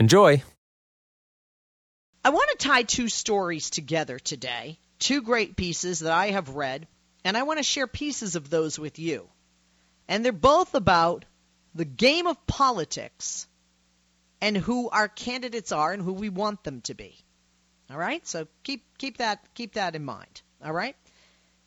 Enjoy. I want to tie two stories together today, two great pieces that I have read, and I want to share pieces of those with you. And they're both about the game of politics and who our candidates are and who we want them to be. All right? So keep keep that keep that in mind. All right?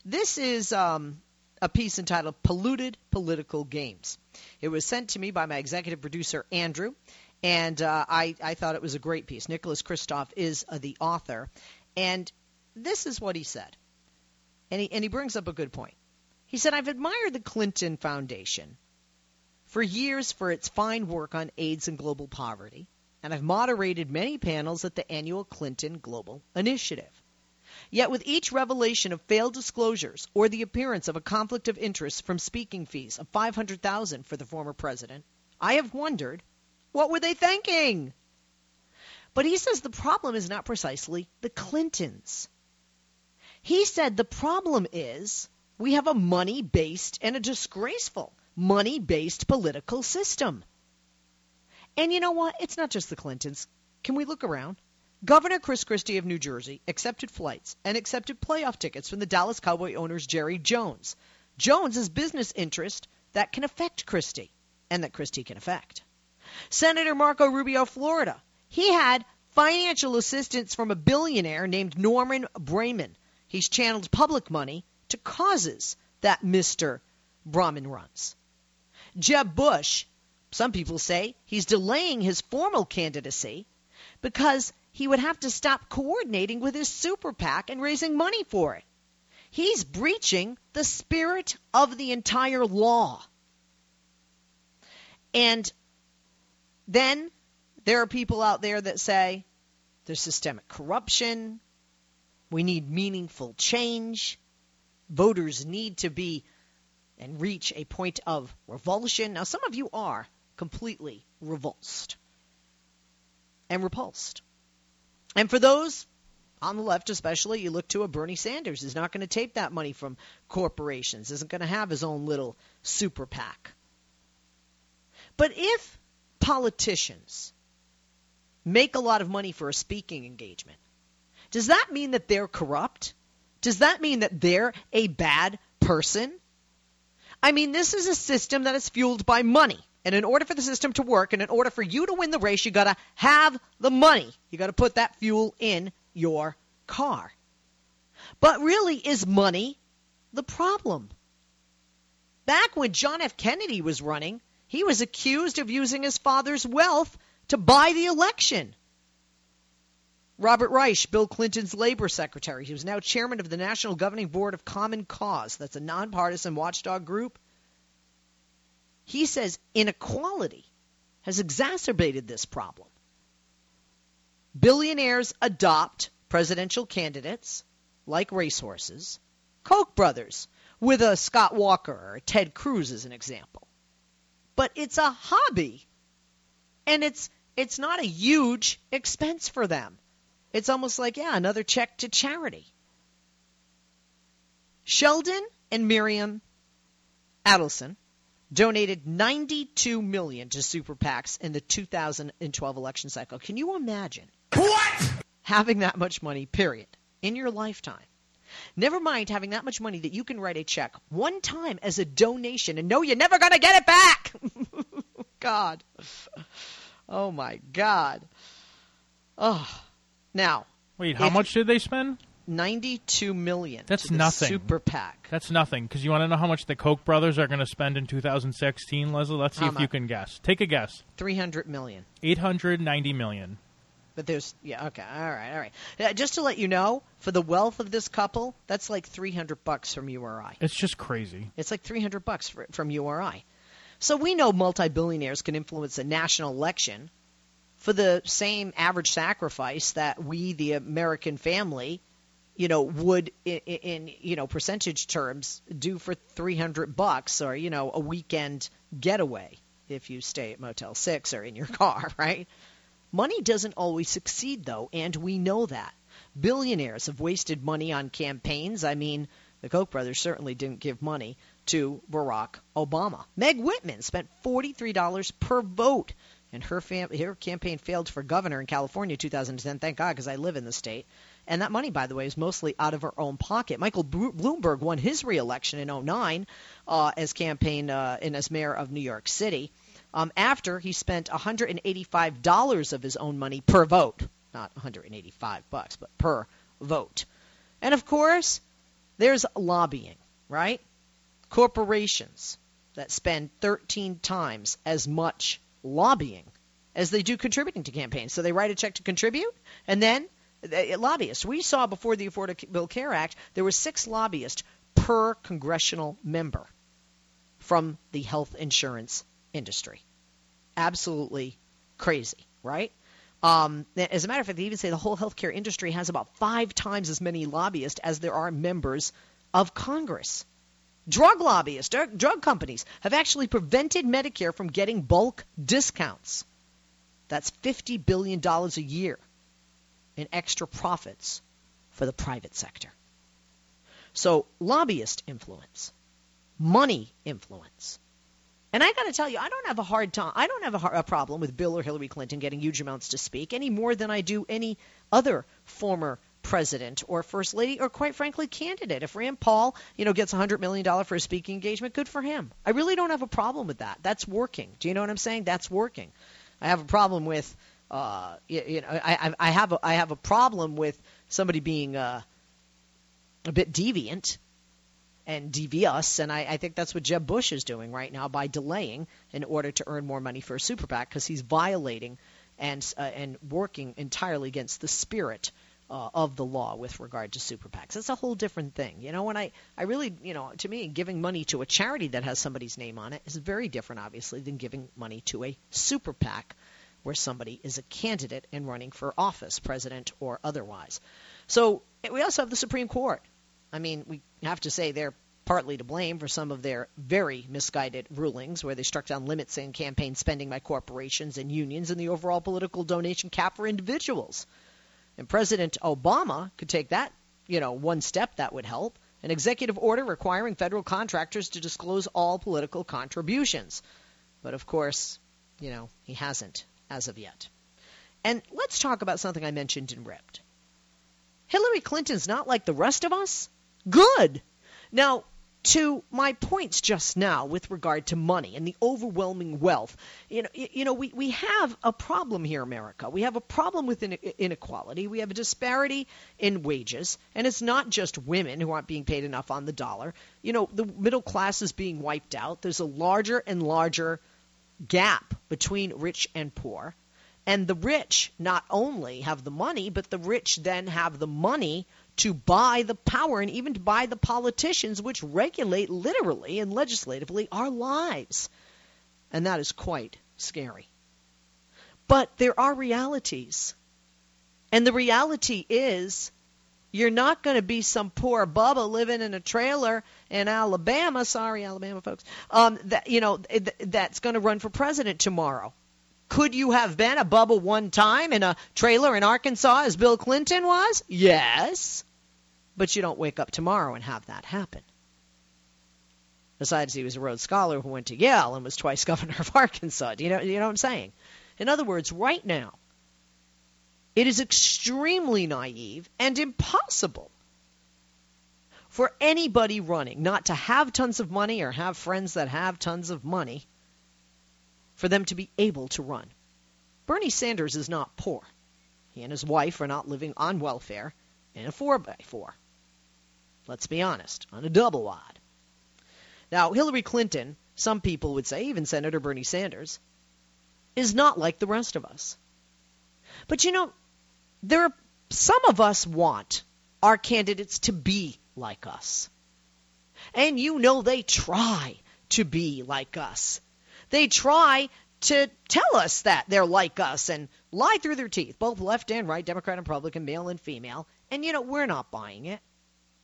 This is um, a piece entitled Polluted Political Games. It was sent to me by my executive producer, Andrew, and uh, I, I thought it was a great piece. Nicholas Kristof is uh, the author, and this is what he said. And he, and he brings up a good point. He said, I've admired the Clinton Foundation for years for its fine work on AIDS and global poverty, and I've moderated many panels at the annual Clinton Global Initiative. Yet with each revelation of failed disclosures or the appearance of a conflict of interest from speaking fees of 500,000 for the former president, I have wondered what were they thinking? But he says the problem is not precisely the Clintons. He said the problem is we have a money based and a disgraceful money based political system. And you know what? It's not just the Clintons. Can we look around? Governor Chris Christie of New Jersey accepted flights and accepted playoff tickets from the Dallas Cowboy owner's Jerry Jones. Jones is business interest that can affect Christie and that Christie can affect. Senator Marco Rubio, Florida. He had financial assistance from a billionaire named Norman Braman. He's channeled public money to causes that Mr. Braman runs. Jeb Bush, some people say he's delaying his formal candidacy because he would have to stop coordinating with his super PAC and raising money for it. He's breaching the spirit of the entire law. And then there are people out there that say there's systemic corruption. We need meaningful change. Voters need to be and reach a point of revulsion. Now, some of you are completely revulsed and repulsed. And for those on the left, especially, you look to a Bernie Sanders who's not going to take that money from corporations, isn't going to have his own little super PAC. But if politicians make a lot of money for a speaking engagement, does that mean that they're corrupt? Does that mean that they're a bad person? I mean, this is a system that is fueled by money. And in order for the system to work, and in order for you to win the race, you got to have the money. You got to put that fuel in your car. But really, is money the problem? Back when John F. Kennedy was running, he was accused of using his father's wealth to buy the election. Robert Reich, Bill Clinton's labor secretary, was now chairman of the National Governing Board of Common Cause. That's a nonpartisan watchdog group. He says inequality has exacerbated this problem. Billionaires adopt presidential candidates like racehorses. Koch brothers with a Scott Walker or Ted Cruz as an example but it's a hobby. And it's it's not a huge expense for them. It's almost like, yeah, another check to charity. Sheldon and Miriam Adelson donated 92 million to super PACs in the 2012 election cycle. Can you imagine? What? Having that much money, period, in your lifetime. Never mind having that much money that you can write a check one time as a donation and know you're never going to get it back. God. Oh my God. Oh. Now, Wait, how much did they spend? 92 million. That's nothing. Super PAC. That's nothing. Because you want to know how much the Koch brothers are going to spend in 2016, Leslie? Let's see How if you can guess. Take a guess. 300 million. 890 million. But there's yeah okay all right all right. Uh, just to let you know for the wealth of this couple that's like 300 bucks from URI It's just crazy. it's like 300 bucks from URI so we know multi-billionaires can influence a national election for the same average sacrifice that we the American family you know would in, in you know percentage terms do for 300 bucks or you know a weekend getaway if you stay at Motel 6 or in your car right Money doesn't always succeed, though, and we know that. Billionaires have wasted money on campaigns. I mean, the Koch brothers certainly didn't give money to Barack Obama. Meg Whitman spent $43 per vote, and her, fam- her campaign failed for governor in California in 2010. Thank God, because I live in the state. And that money, by the way, is mostly out of her own pocket. Michael Blo- Bloomberg won his reelection in 09 uh, as campaign uh, and as mayor of New York City um, after he spent $185 of his own money per vote. Not 185 bucks, but per vote. And of course, there's lobbying, right? Corporations that spend 13 times as much lobbying as they do contributing to campaigns. So they write a check to contribute, and then lobbyists. We saw before the Affordable Care Act, there were six lobbyists per congressional member from the health insurance industry. Absolutely crazy, right? Um, as a matter of fact, they even say the whole healthcare industry has about five times as many lobbyists as there are members of Congress. Drug lobbyists, drug, drug companies have actually prevented Medicare from getting bulk discounts. That's $50 billion a year in extra profits for the private sector. So, lobbyist influence, money influence. And I got to tell you, I don't have a hard time. I don't have a, har- a problem with Bill or Hillary Clinton getting huge amounts to speak any more than I do any other former president or first lady or quite frankly candidate. If Rand Paul, you know, gets a $100 million for a speaking engagement, good for him. I really don't have a problem with that. That's working. Do you know what I'm saying? That's working. I have a problem with uh, you, you know, I I have a, I have a problem with somebody being uh, a bit deviant and devious, and I, I think that's what Jeb Bush is doing right now by delaying in order to earn more money for a super PAC because he's violating and uh, and working entirely against the spirit uh, of the law with regard to super PACs. That's a whole different thing, you know. And I I really you know to me giving money to a charity that has somebody's name on it is very different, obviously, than giving money to a super PAC where somebody is a candidate and running for office, president or otherwise. So we also have the Supreme Court. I mean, we have to say they're partly to blame for some of their very misguided rulings where they struck down limits in campaign spending by corporations and unions and the overall political donation cap for individuals. And President Obama could take that, you know, one step that would help. An executive order requiring federal contractors to disclose all political contributions. But of course, you know, he hasn't as of yet. And let's talk about something I mentioned in Ripped. Hillary Clinton's not like the rest of us. Good. Now, to my points just now with regard to money and the overwhelming wealth, you know, you know, we, we have a problem here, America. We have a problem with inequality. We have a disparity in wages, and it's not just women who aren't being paid enough on the dollar. You know, the middle class is being wiped out. There's a larger and larger gap between rich and poor. And the rich not only have the money, but the rich then have the money to buy the power and even to buy the politicians which regulate literally and legislatively our lives. And that is quite scary. But there are realities. And the reality is you're not going to be some poor bubba living in a trailer in Alabama. Sorry, Alabama folks. Um, that you know that's going to run for president tomorrow. Could you have been a bubble one time in a trailer in Arkansas as Bill Clinton was? Yes. But you don't wake up tomorrow and have that happen. Besides, he was a Rhodes Scholar who went to Yale and was twice governor of Arkansas. Do you know, you know what I'm saying? In other words, right now, it is extremely naive and impossible for anybody running not to have tons of money or have friends that have tons of money for them to be able to run. Bernie Sanders is not poor. He and his wife are not living on welfare in a 4 by 4 Let's be honest, on a double wide. Now, Hillary Clinton, some people would say, even Senator Bernie Sanders, is not like the rest of us. But you know, there are some of us want our candidates to be like us. And you know they try to be like us. They try to tell us that they're like us and lie through their teeth, both left and right, Democrat and Republican, male and female. And, you know, we're not buying it.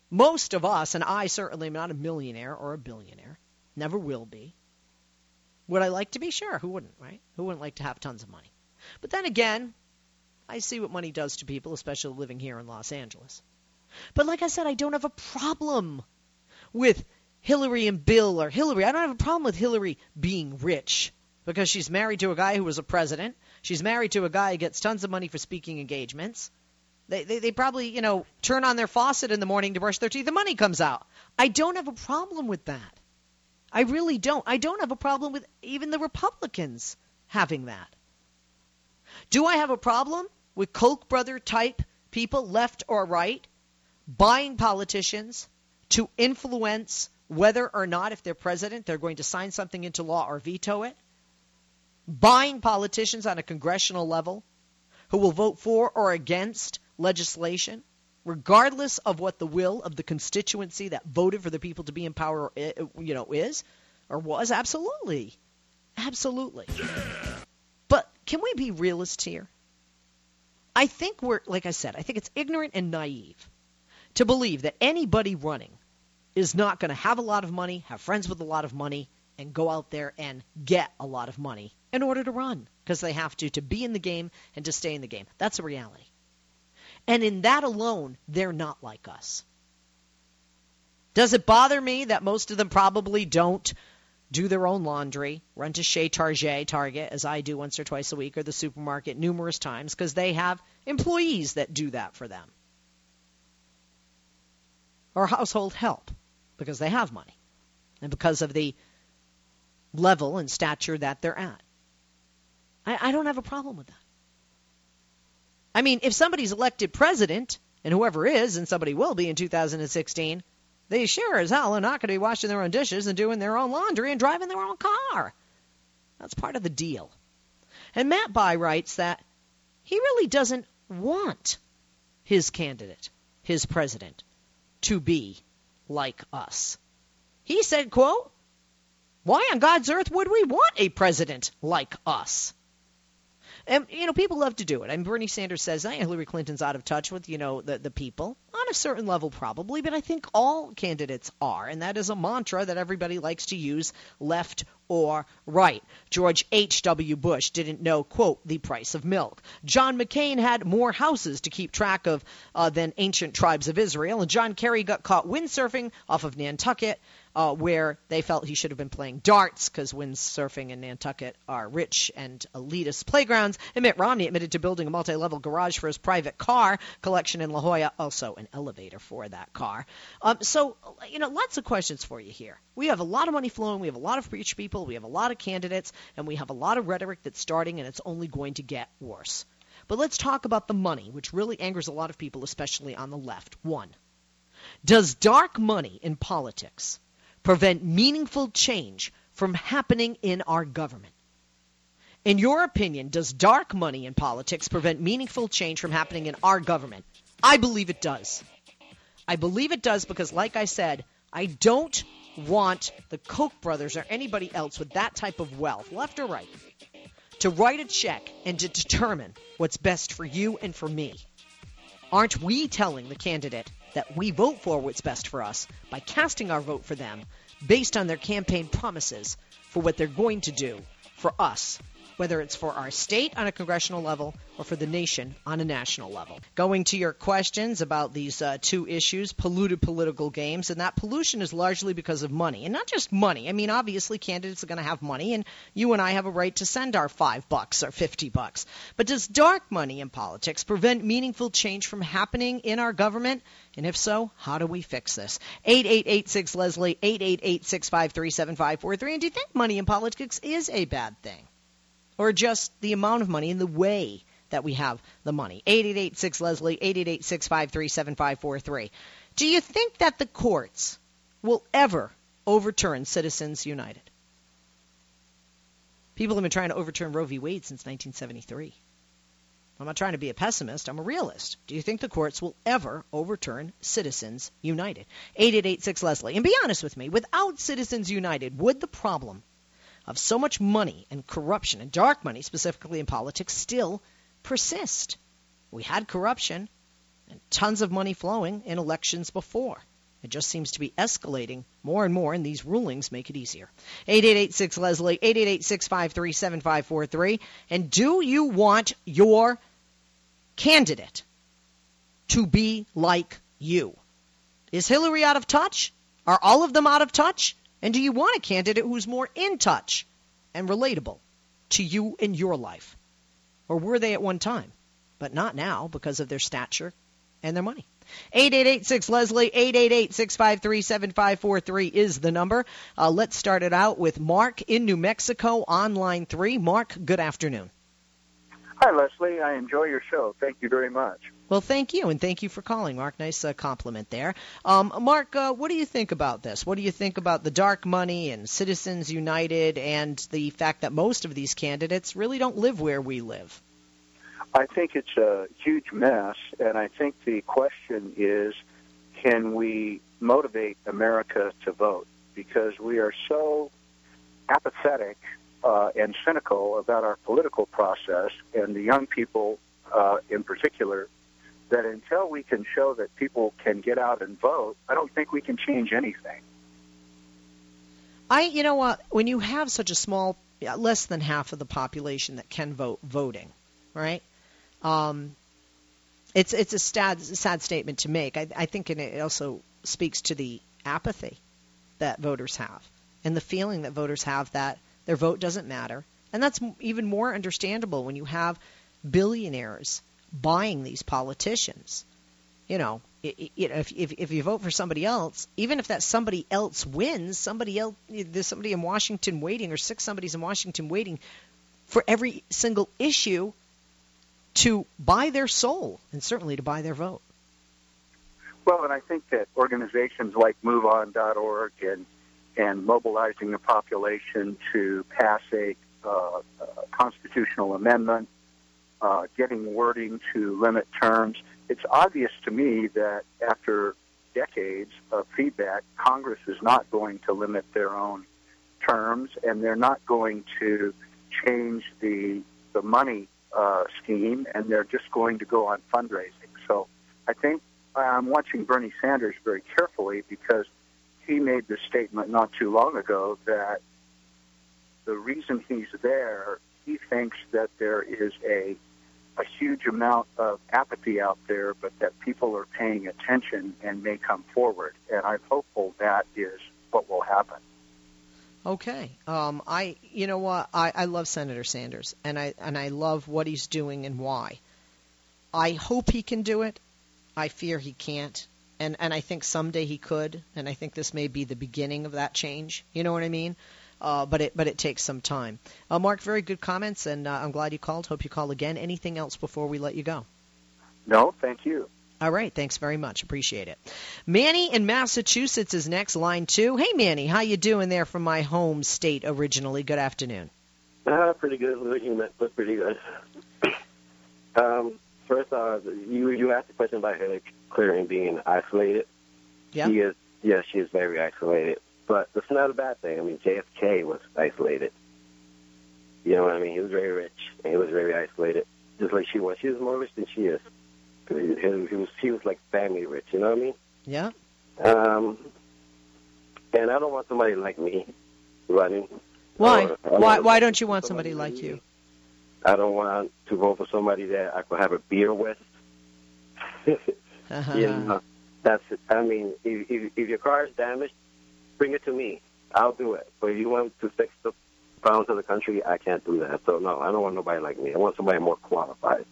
Most of us, and I certainly am not a millionaire or a billionaire, never will be. Would I like to be? Sure. Who wouldn't, right? Who wouldn't like to have tons of money? But then again, I see what money does to people, especially living here in Los Angeles. But like I said, I don't have a problem with Hillary and Bill or Hillary. I don't have a problem with Hillary being rich because she's married to a guy who was a president. She's married to a guy who gets tons of money for speaking engagements. They, they, they probably, you know, turn on their faucet in the morning to brush their teeth. The money comes out. I don't have a problem with that. I really don't. I don't have a problem with even the Republicans having that. Do I have a problem with Koch brother type people, left or right, buying politicians to influence whether or not, if they're president, they're going to sign something into law or veto it? Buying politicians on a congressional level who will vote for or against legislation, regardless of what the will of the constituency that voted for the people to be in power, eh, eh, you know, is or was. Absolutely, absolutely. But can we be realists here? I think we're, like I said, I think it's ignorant and naive to believe that anybody running is not going to have a lot of money, have friends with a lot of money, and go out there and get a lot of money in order to run because they have to to be in the game and to stay in the game. That's a reality. And in that alone, they're not like us. Does it bother me that most of them probably don't do their own laundry, run to Chez Target, Target, as I do once or twice a week, or the supermarket numerous times, because they have employees that do that for them. Or household help, because they have money, and because of the level and stature that they're at. I, I don't have a problem with that. I mean, if somebody's elected president, and whoever is, and somebody will be in 2016, they sure as hell are not going to be washing their own dishes and doing their own laundry and driving their own car. That's part of the deal. And Matt Bai writes that he really doesn't want his candidate, his president, to be like us. He said, quote, why on God's earth would we want a president like us? And you know, people love to do it. I mean, Bernie Sanders says, "I Hillary Clinton's out of touch with you know the the people on a certain level, probably." But I think all candidates are, and that is a mantra that everybody likes to use, left or right. George H.W. Bush didn't know, quote, the price of milk. John McCain had more houses to keep track of uh, than ancient tribes of Israel, and John Kerry got caught windsurfing off of Nantucket uh, where they felt he should have been playing darts because windsurfing in Nantucket are rich and elitist playgrounds. And Mitt Romney admitted to building a multi level garage for his private car collection in La Jolla, also an elevator for that car. Um, so, you know, lots of questions for you here. We have a lot of money flowing, we have a lot of rich people, we have a lot of candidates, and we have a lot of rhetoric that's starting, and it's only going to get worse. But let's talk about the money, which really angers a lot of people, especially on the left. One, does dark money in politics prevent meaningful change from happening in our government? In your opinion, does dark money in politics prevent meaningful change from happening in our government? I believe it does. I believe it does because, like I said, I don't want the Koch brothers or anybody else with that type of wealth, left or right, to write a check and to determine what's best for you and for me. Aren't we telling the candidate that we vote for what's best for us by casting our vote for them based on their campaign promises for what they're going to do for us whether it's for our state on a congressional level or for the nation on a national level. Going to your questions about these uh, two issues polluted political games, and that pollution is largely because of money. And not just money. I mean, obviously, candidates are going to have money, and you and I have a right to send our five bucks or 50 bucks. But does dark money in politics prevent meaningful change from happening in our government? And if so, how do we fix this? 8886 Leslie, 888 653 7543. And do you think money in politics is a bad thing? Or just the amount of money and the way that we have the money. 8886 Leslie, 888 653 7543. Do you think that the courts will ever overturn Citizens United? People have been trying to overturn Roe v. Wade since 1973. I'm not trying to be a pessimist. I'm a realist. Do you think the courts will ever overturn Citizens United? 8886 Leslie. And be honest with me. Without Citizens United, would the problem of so much money and corruption and dark money, specifically in politics, still persist? We had corruption and tons of money flowing in elections before. It just seems to be escalating more and more, and these rulings make it easier. 8886 Leslie, 888 653 7543. And do you want your candidate to be like you? Is Hillary out of touch? Are all of them out of touch? And do you want a candidate who's more in touch and relatable to you in your life? Or were they at one time, but not now because of their stature and their money? 8886 Leslie, 888 653 7543 is the number. Uh, let's start it out with Mark in New Mexico on line three. Mark, good afternoon. Hi, Leslie. I enjoy your show. Thank you very much. Well, thank you, and thank you for calling, Mark. Nice uh, compliment there. Um, Mark, uh, what do you think about this? What do you think about the dark money and Citizens United and the fact that most of these candidates really don't live where we live? I think it's a huge mess, and I think the question is can we motivate America to vote? Because we are so apathetic uh, and cynical about our political process, and the young people uh, in particular, that until we can show that people can get out and vote, I don't think we can change anything. I, you know what, when you have such a small, less than half of the population that can vote voting, right? Um, it's it's a sad sad statement to make. I, I think it also speaks to the apathy that voters have and the feeling that voters have that their vote doesn't matter. And that's even more understandable when you have billionaires buying these politicians. You know, if, if if you vote for somebody else, even if that somebody else wins, somebody else there's somebody in Washington waiting, or six somebody's in Washington waiting for every single issue to buy their soul and certainly to buy their vote. Well, and I think that organizations like MoveOn.org and and mobilizing the population to pass a, uh, a constitutional amendment, uh, getting wording to limit terms. It's obvious to me that after decades of feedback, Congress is not going to limit their own terms, and they're not going to change the the money uh, scheme, and they're just going to go on fundraising. So I think I'm watching Bernie Sanders very carefully because he made the statement not too long ago that the reason he's there, he thinks that there is a a huge amount of apathy out there, but that people are paying attention and may come forward. And I'm hopeful that is what will happen. Okay. Um, I, you know what? I, I love Senator Sanders, and I and I love what he's doing and why. I hope he can do it. I fear he can't, and and I think someday he could, and I think this may be the beginning of that change. You know what I mean? Uh, but it but it takes some time. Uh, Mark, very good comments, and uh, I'm glad you called. Hope you call again. Anything else before we let you go? No, thank you. All right, thanks very much. Appreciate it. Manny in Massachusetts is next, line two. Hey, Manny, how you doing there from my home state originally? Good afternoon. Uh, pretty good. Look pretty good. um, first, uh, you you asked a question about Hillary Clinton being isolated. Yeah. She is. Yes, she is very isolated. But that's not a bad thing. I mean, JFK was isolated. You know what I mean? He was very rich, and he was very isolated, just like she was. She was more rich than she is. He, he was he was like family rich. You know what I mean? Yeah. Um, and I don't want somebody like me running. Why? Or- why? don't Why don't you want somebody like you? I don't want to vote for somebody that I could have a beer with. Uh-huh. you know, that's it. I mean, if, if, if your car is damaged, bring it to me. I'll do it. But if you want to fix the problems of the country, I can't do that. So no, I don't want nobody like me. I want somebody more qualified.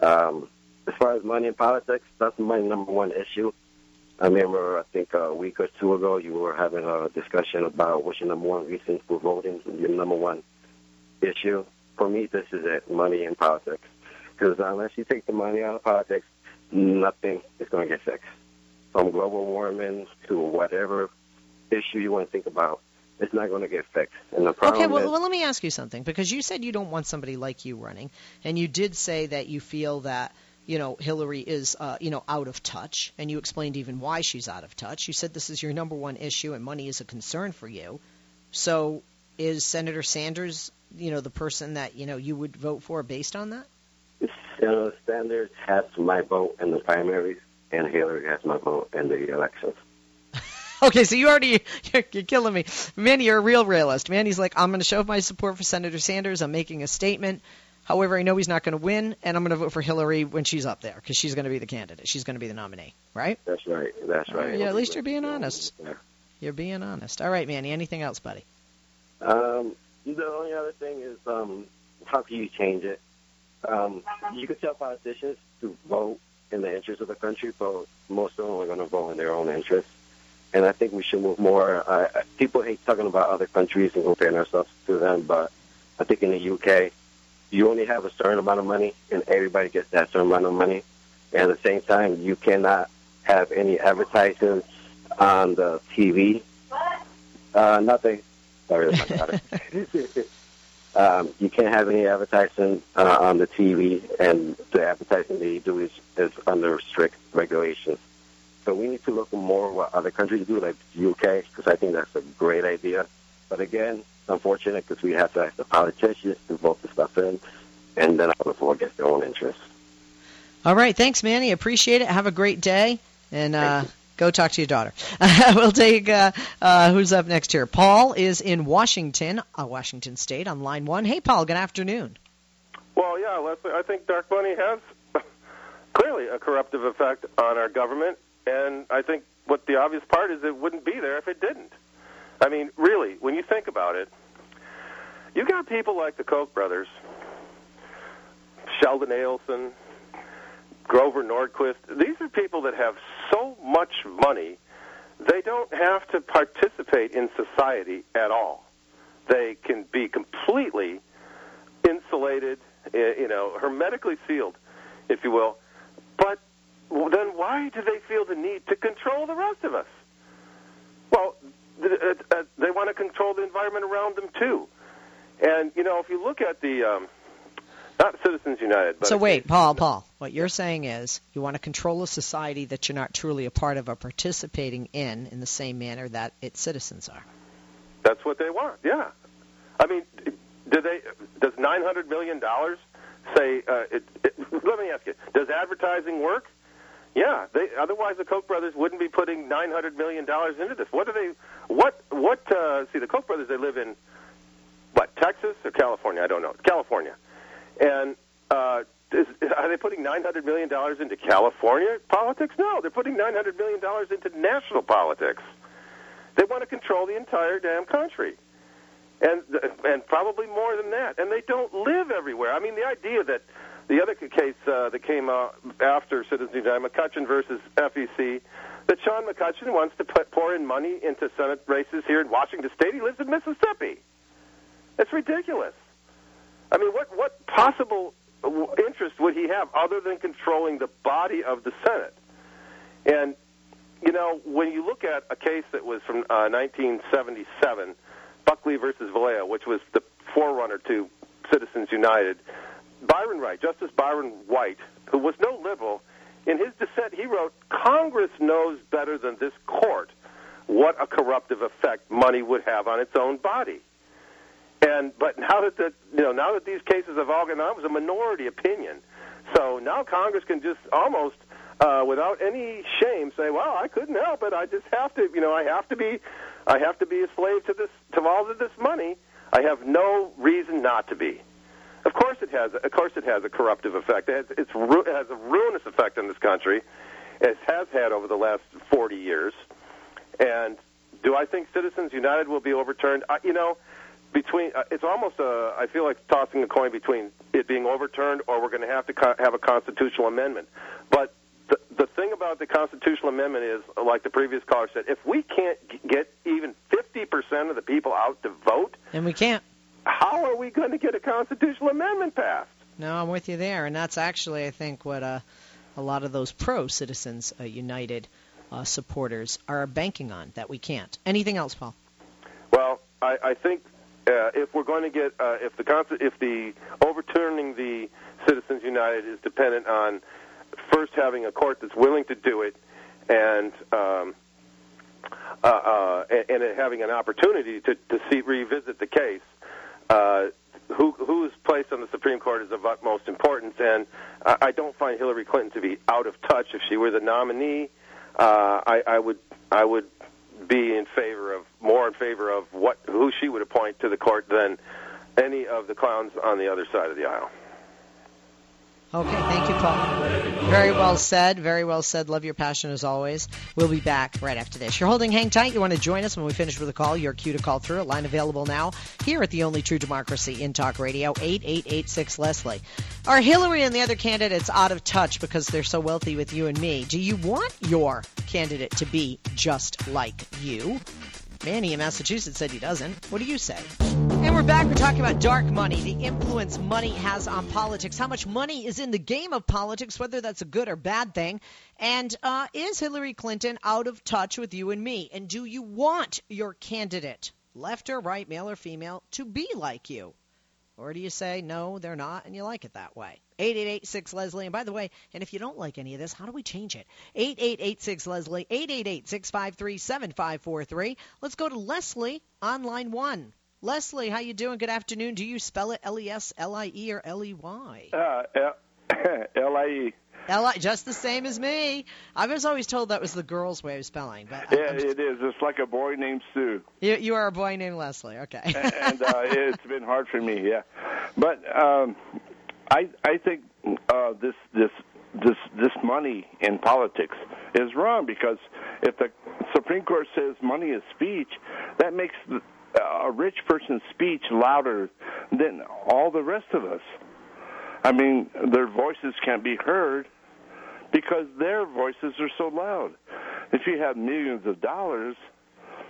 Um, as far as money in politics, that's my number one issue. I remember, I think a week or two ago, you were having a discussion about what's your number one reason for voting, your number one issue. For me, this is it, money in politics. Because unless you take the money out of politics, nothing is going to get fixed. From global warming to whatever issue you want to think about, it's not going to get fixed. And the problem Okay, well, is, well, let me ask you something because you said you don't want somebody like you running, and you did say that you feel that you know Hillary is uh, you know out of touch, and you explained even why she's out of touch. You said this is your number one issue, and money is a concern for you. So, is Senator Sanders you know the person that you know you would vote for based on that? Senator Sanders has my vote in the primaries, and Hillary has my vote in the elections. Okay, so you already you're, you're killing me, Manny. You're a real realist. Manny's like, I'm going to show my support for Senator Sanders. I'm making a statement. However, I know he's not going to win, and I'm going to vote for Hillary when she's up there because she's going to be the candidate. She's going to be the nominee, right? That's right. That's right, right. yeah, at least you're being honest. You're being honest. All right, Manny. Anything else, buddy? Um, the only other thing is um, how can you change it? Um, you could tell politicians to vote in the interest of the country, but most of them are going to vote in their own interest. And I think we should move more. Uh, people hate talking about other countries and comparing ourselves to them, but I think in the UK, you only have a certain amount of money, and everybody gets that certain amount of money. And at the same time, you cannot have any advertisements on the TV. Uh, nothing. Sorry, that's my daughter. um, you can't have any advertising uh, on the TV, and the advertising they do is, is under strict regulations. So we need to look more what other countries do, like the UK, because I think that's a great idea. But again, it's unfortunate because we have to ask the politicians to vote the stuff in, and then all other people get their own interests. All right, thanks, Manny. Appreciate it. Have a great day, and uh, go talk to your daughter. we'll take uh, uh, who's up next here. Paul is in Washington, uh, Washington State, on line one. Hey, Paul. Good afternoon. Well, yeah, Leslie, I think dark money has clearly a corruptive effect on our government, and I think what the obvious part is it wouldn't be there if it didn't. I mean, really, when you think about it, you got people like the Koch brothers, Sheldon Adelson, Grover Nordquist. These are people that have so much money, they don't have to participate in society at all. They can be completely insulated, eh, you know, hermetically sealed, if you will. But then why do they feel the need to control the rest of us? Well, uh, uh, they want to control the environment around them too. And you know, if you look at the um, not Citizens United, but So wait, Paul, Paul. What you're saying is you want to control a society that you're not truly a part of or participating in in the same manner that its citizens are. That's what they want. Yeah. I mean, do they? Does nine hundred million dollars say? Uh, it, it, let me ask you: Does advertising work? Yeah. They, otherwise, the Koch brothers wouldn't be putting nine hundred million dollars into this. What do they? What? What? Uh, see, the Koch brothers they live in what? Texas or California? I don't know. California. And uh, is, are they putting nine hundred million dollars into California politics? No, they're putting nine hundred million dollars into national politics. They want to control the entire damn country, and and probably more than that. And they don't live everywhere. I mean, the idea that the other case uh, that came out after Citizens United, McCutcheon versus FEC, that Sean McCutcheon wants to put, pour in money into Senate races here in Washington State. He lives in Mississippi. It's ridiculous. I mean, what what possible interest would he have other than controlling the body of the Senate? And you know, when you look at a case that was from uh, 1977, Buckley versus Valeo, which was the forerunner to Citizens United, Byron Wright, Justice Byron White, who was no liberal, in his dissent he wrote, "Congress knows better than this court what a corruptive effect money would have on its own body." And but now that the, you know now that these cases have all gone on, it was a minority opinion. So now Congress can just almost uh, without any shame say, "Well, I couldn't help it. I just have to, you know, I have to be, I have to be a slave to this, to all of this money. I have no reason not to be." Of course, it has. Of course, it has a corruptive effect. It has, it's, it has a ruinous effect on this country, it has had over the last 40 years. And do I think Citizens United will be overturned? Uh, you know, between uh, it's almost a. I feel like tossing a coin between it being overturned or we're going to have to co- have a constitutional amendment. But the the thing about the constitutional amendment is, like the previous caller said, if we can't g- get even 50 percent of the people out to vote, And we can't. how are we going to get a constitutional amendment passed? No, I'm with you there, and that's actually, I think, what uh, a lot of those pro Citizens uh, United uh, supporters are banking on that we can't. Anything else, Paul? Well, I, I think uh, if we're going to get uh, if the if the overturning the Citizens United is dependent on first having a court that's willing to do it and um, uh, uh, and, and having an opportunity to, to see revisit the case. Uh, who who is placed on the Supreme Court is of utmost importance, and I, I don't find Hillary Clinton to be out of touch. If she were the nominee, uh, I, I would I would be in favor of more in favor of what who she would appoint to the court than any of the clowns on the other side of the aisle. Okay, thank you, Paul. Very well said. Very well said. Love your passion as always. We'll be back right after this. You're holding hang tight. You want to join us when we finish with a call? You're cue to call through. A line available now here at the only true democracy in talk radio, 8886 Leslie. Are Hillary and the other candidates out of touch because they're so wealthy with you and me? Do you want your candidate to be just like you? Manny in Massachusetts said he doesn't. What do you say? Back. We're talking about dark money, the influence money has on politics, how much money is in the game of politics, whether that's a good or bad thing. And uh, is Hillary Clinton out of touch with you and me? And do you want your candidate, left or right, male or female, to be like you? Or do you say, no, they're not, and you like it that way? 8886 Leslie. And by the way, and if you don't like any of this, how do we change it? 8886 Leslie, 888 653 7543. Let's go to Leslie on line one. Leslie, how you doing? Good afternoon. Do you spell it L E S L I E or L E Y? Uh, L I E. L I, just the same as me. I was always told that was the girl's way of spelling, but yeah, I'm, it is. It's like a boy named Sue. You, you are a boy named Leslie. Okay. and uh, it's been hard for me, yeah. But um, I I think uh, this this this this money in politics is wrong because if the Supreme Court says money is speech, that makes a rich person's speech louder than all the rest of us. I mean, their voices can't be heard because their voices are so loud. If you have millions of dollars,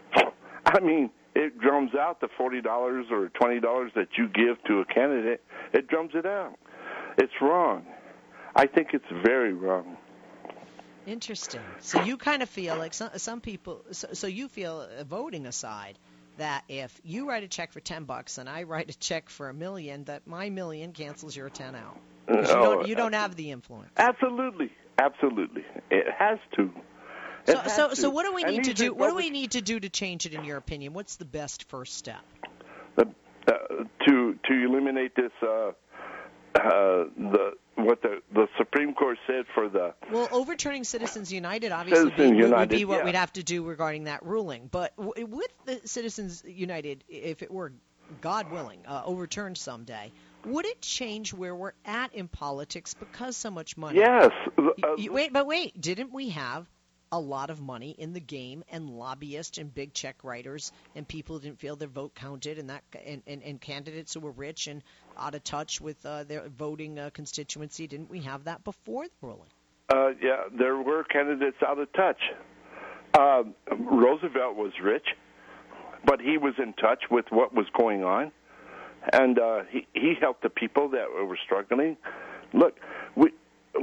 I mean, it drums out the forty dollars or twenty dollars that you give to a candidate. It drums it out. It's wrong. I think it's very wrong. Interesting. So you kind of feel like some some people. So, so you feel, uh, voting aside, that if you write a check for ten bucks and I write a check for a million, that my million cancels your ten out. You don't, you don't have the influence. Absolutely, absolutely. It has to. so, so, so, what do we need to do? What do we need to do to change it, in your opinion? What's the best first step? The, uh, to to eliminate this uh, uh, the what the the Supreme Court said for the well overturning Citizens United obviously Citizens be, United, would be what yeah. we'd have to do regarding that ruling. But w- with the Citizens United, if it were God willing uh, overturned someday, would it change where we're at in politics because so much money? Yes. You- you- wait, but wait, didn't we have a lot of money in the game and lobbyists and big check writers and people who didn't feel their vote counted and that and, and, and candidates who were rich and out of touch with uh, their voting uh, constituency? Didn't we have that before the ruling? Uh, yeah, there were candidates out of touch. Uh, Roosevelt was rich, but he was in touch with what was going on, and uh, he he helped the people that were struggling. Look, we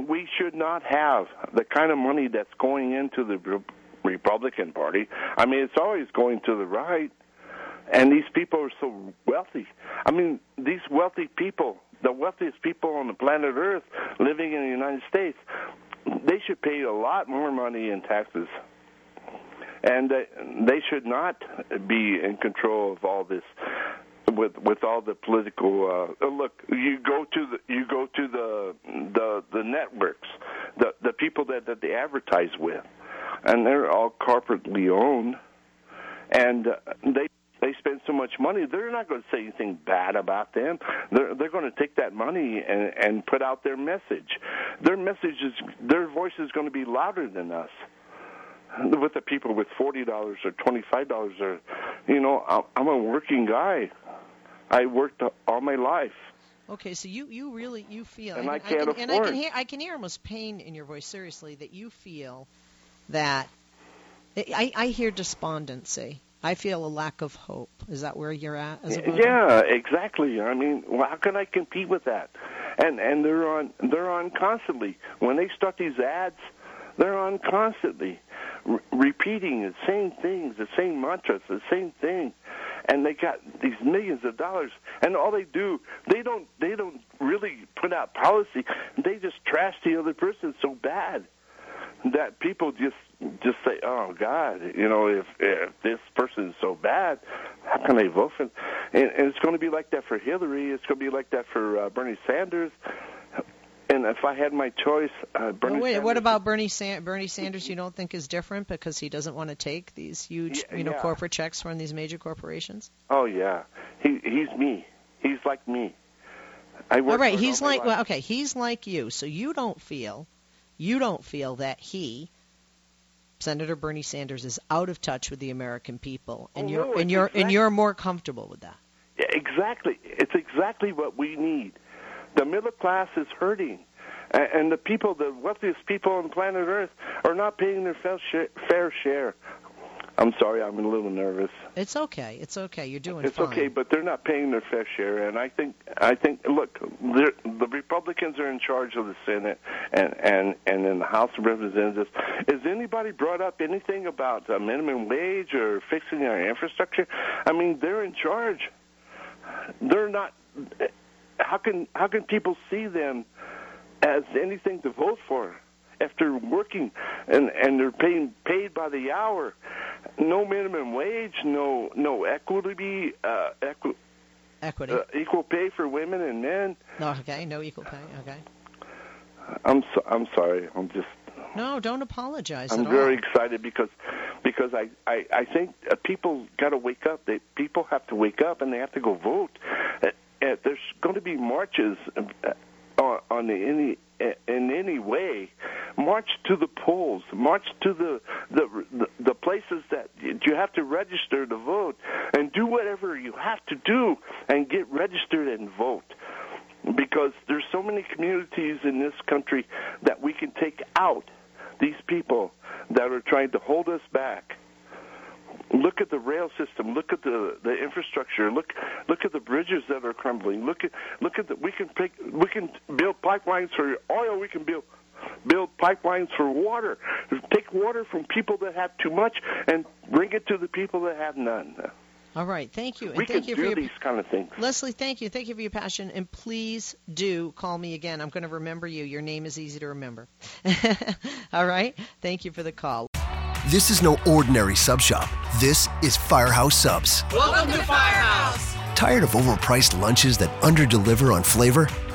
we should not have the kind of money that's going into the Republican Party. I mean, it's always going to the right, and these people are so wealthy. I mean, these wealthy people, the wealthiest people on the planet Earth, living in the United States, they should pay a lot more money in taxes, and uh, they should not be in control of all this with with all the political uh look you go to the you go to the the the networks the the people that that they advertise with. And they're all corporately owned. And uh, they they spend so much money they're not going to say anything bad about them they're they're going to take that money and and put out their message their message is their voice is going to be louder than us with the people with forty dollars or twenty five dollars or you know I'm- i'm a working guy I worked all my life. Okay, so you, you really you feel And I can, can't and I afford. can hear I can hear almost pain in your voice seriously that you feel that I, I hear despondency. I feel a lack of hope. Is that where you're at as a? Yeah, exactly. I mean, well, how can I compete with that? and and they're on they're on constantly. When they start these ads, they're on constantly, re- repeating the same things, the same mantras, the same thing, and they got these millions of dollars. And all they do, they don't they don't really put out policy. They just trash the other person so bad that people just just say, "Oh God, you know, if, if this person is so bad, how can they vote for?" Him? And, and it's going to be like that for Hillary. It's going to be like that for uh, Bernie Sanders. And if I had my choice, uh, Bernie. Well, wait, Sanders, what about Bernie San- Bernie Sanders? You don't think is different because he doesn't want to take these huge, Yeah, you know, yeah. corporate checks from these major corporations? Oh yeah, he he's me. He's like me. I work all right, he's all like well, okay, he's like you. So you don't feel, you don't feel that he, Senator Bernie Sanders, is out of touch with the American people, and Oh, you're no, and you're and you're more comfortable with that. Yeah, exactly. It's exactly what we need. The middle class is hurting, A- and the people, the wealthiest people on planet Earth, are not paying their fair share. Fair share. I'm sorry, I'm a little nervous. It's okay. It's okay. You're doing It's fine. okay, but they're not paying their fair share, and I think I think look, the Republicans are in charge of the Senate and and and in the House of Representatives. Has anybody brought up anything about a minimum wage or fixing our infrastructure? I mean, they're in charge. They're not. How can how can people see them as anything to vote for? After working and and they're paying paid by the hour, no minimum wage, no no equity, uh, equi- Equity. uh, equal pay for women and men. no, okay. No equal pay. Okay. I'm so, I'm sorry. I'm just No, don't apologize I'm very all. excited because because I I, I think uh, people got to wake up. They people have to wake up and they have to go vote. Uh, uh, there's going to be marches uh, on, on the, any in any way. March to the polls. March to the the the, places that you have to register to vote, and do whatever you have to do and get registered and vote because there's so many communities in this country that we can take out these people that are trying to hold us back. Look at the rail system. Look at the, the infrastructure. Look look at the bridges that are crumbling. Look at look at the we can pick, we can build pipelines for oil. We can build build pipelines for water. Take water from people that have too much and bring it to the people that have none. All right. Thank you. And we thank can you for do your these kind of things. Leslie, thank you. Thank you for your passion. And please do call me again. I'm going to remember you. Your name is easy to remember. All right. Thank you for the call. This is no ordinary sub shop. This is Firehouse Subs. Welcome to Firehouse. Tired of overpriced lunches that underdeliver on flavor?